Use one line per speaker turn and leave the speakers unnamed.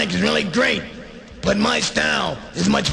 Mantronic is really great, but my style is much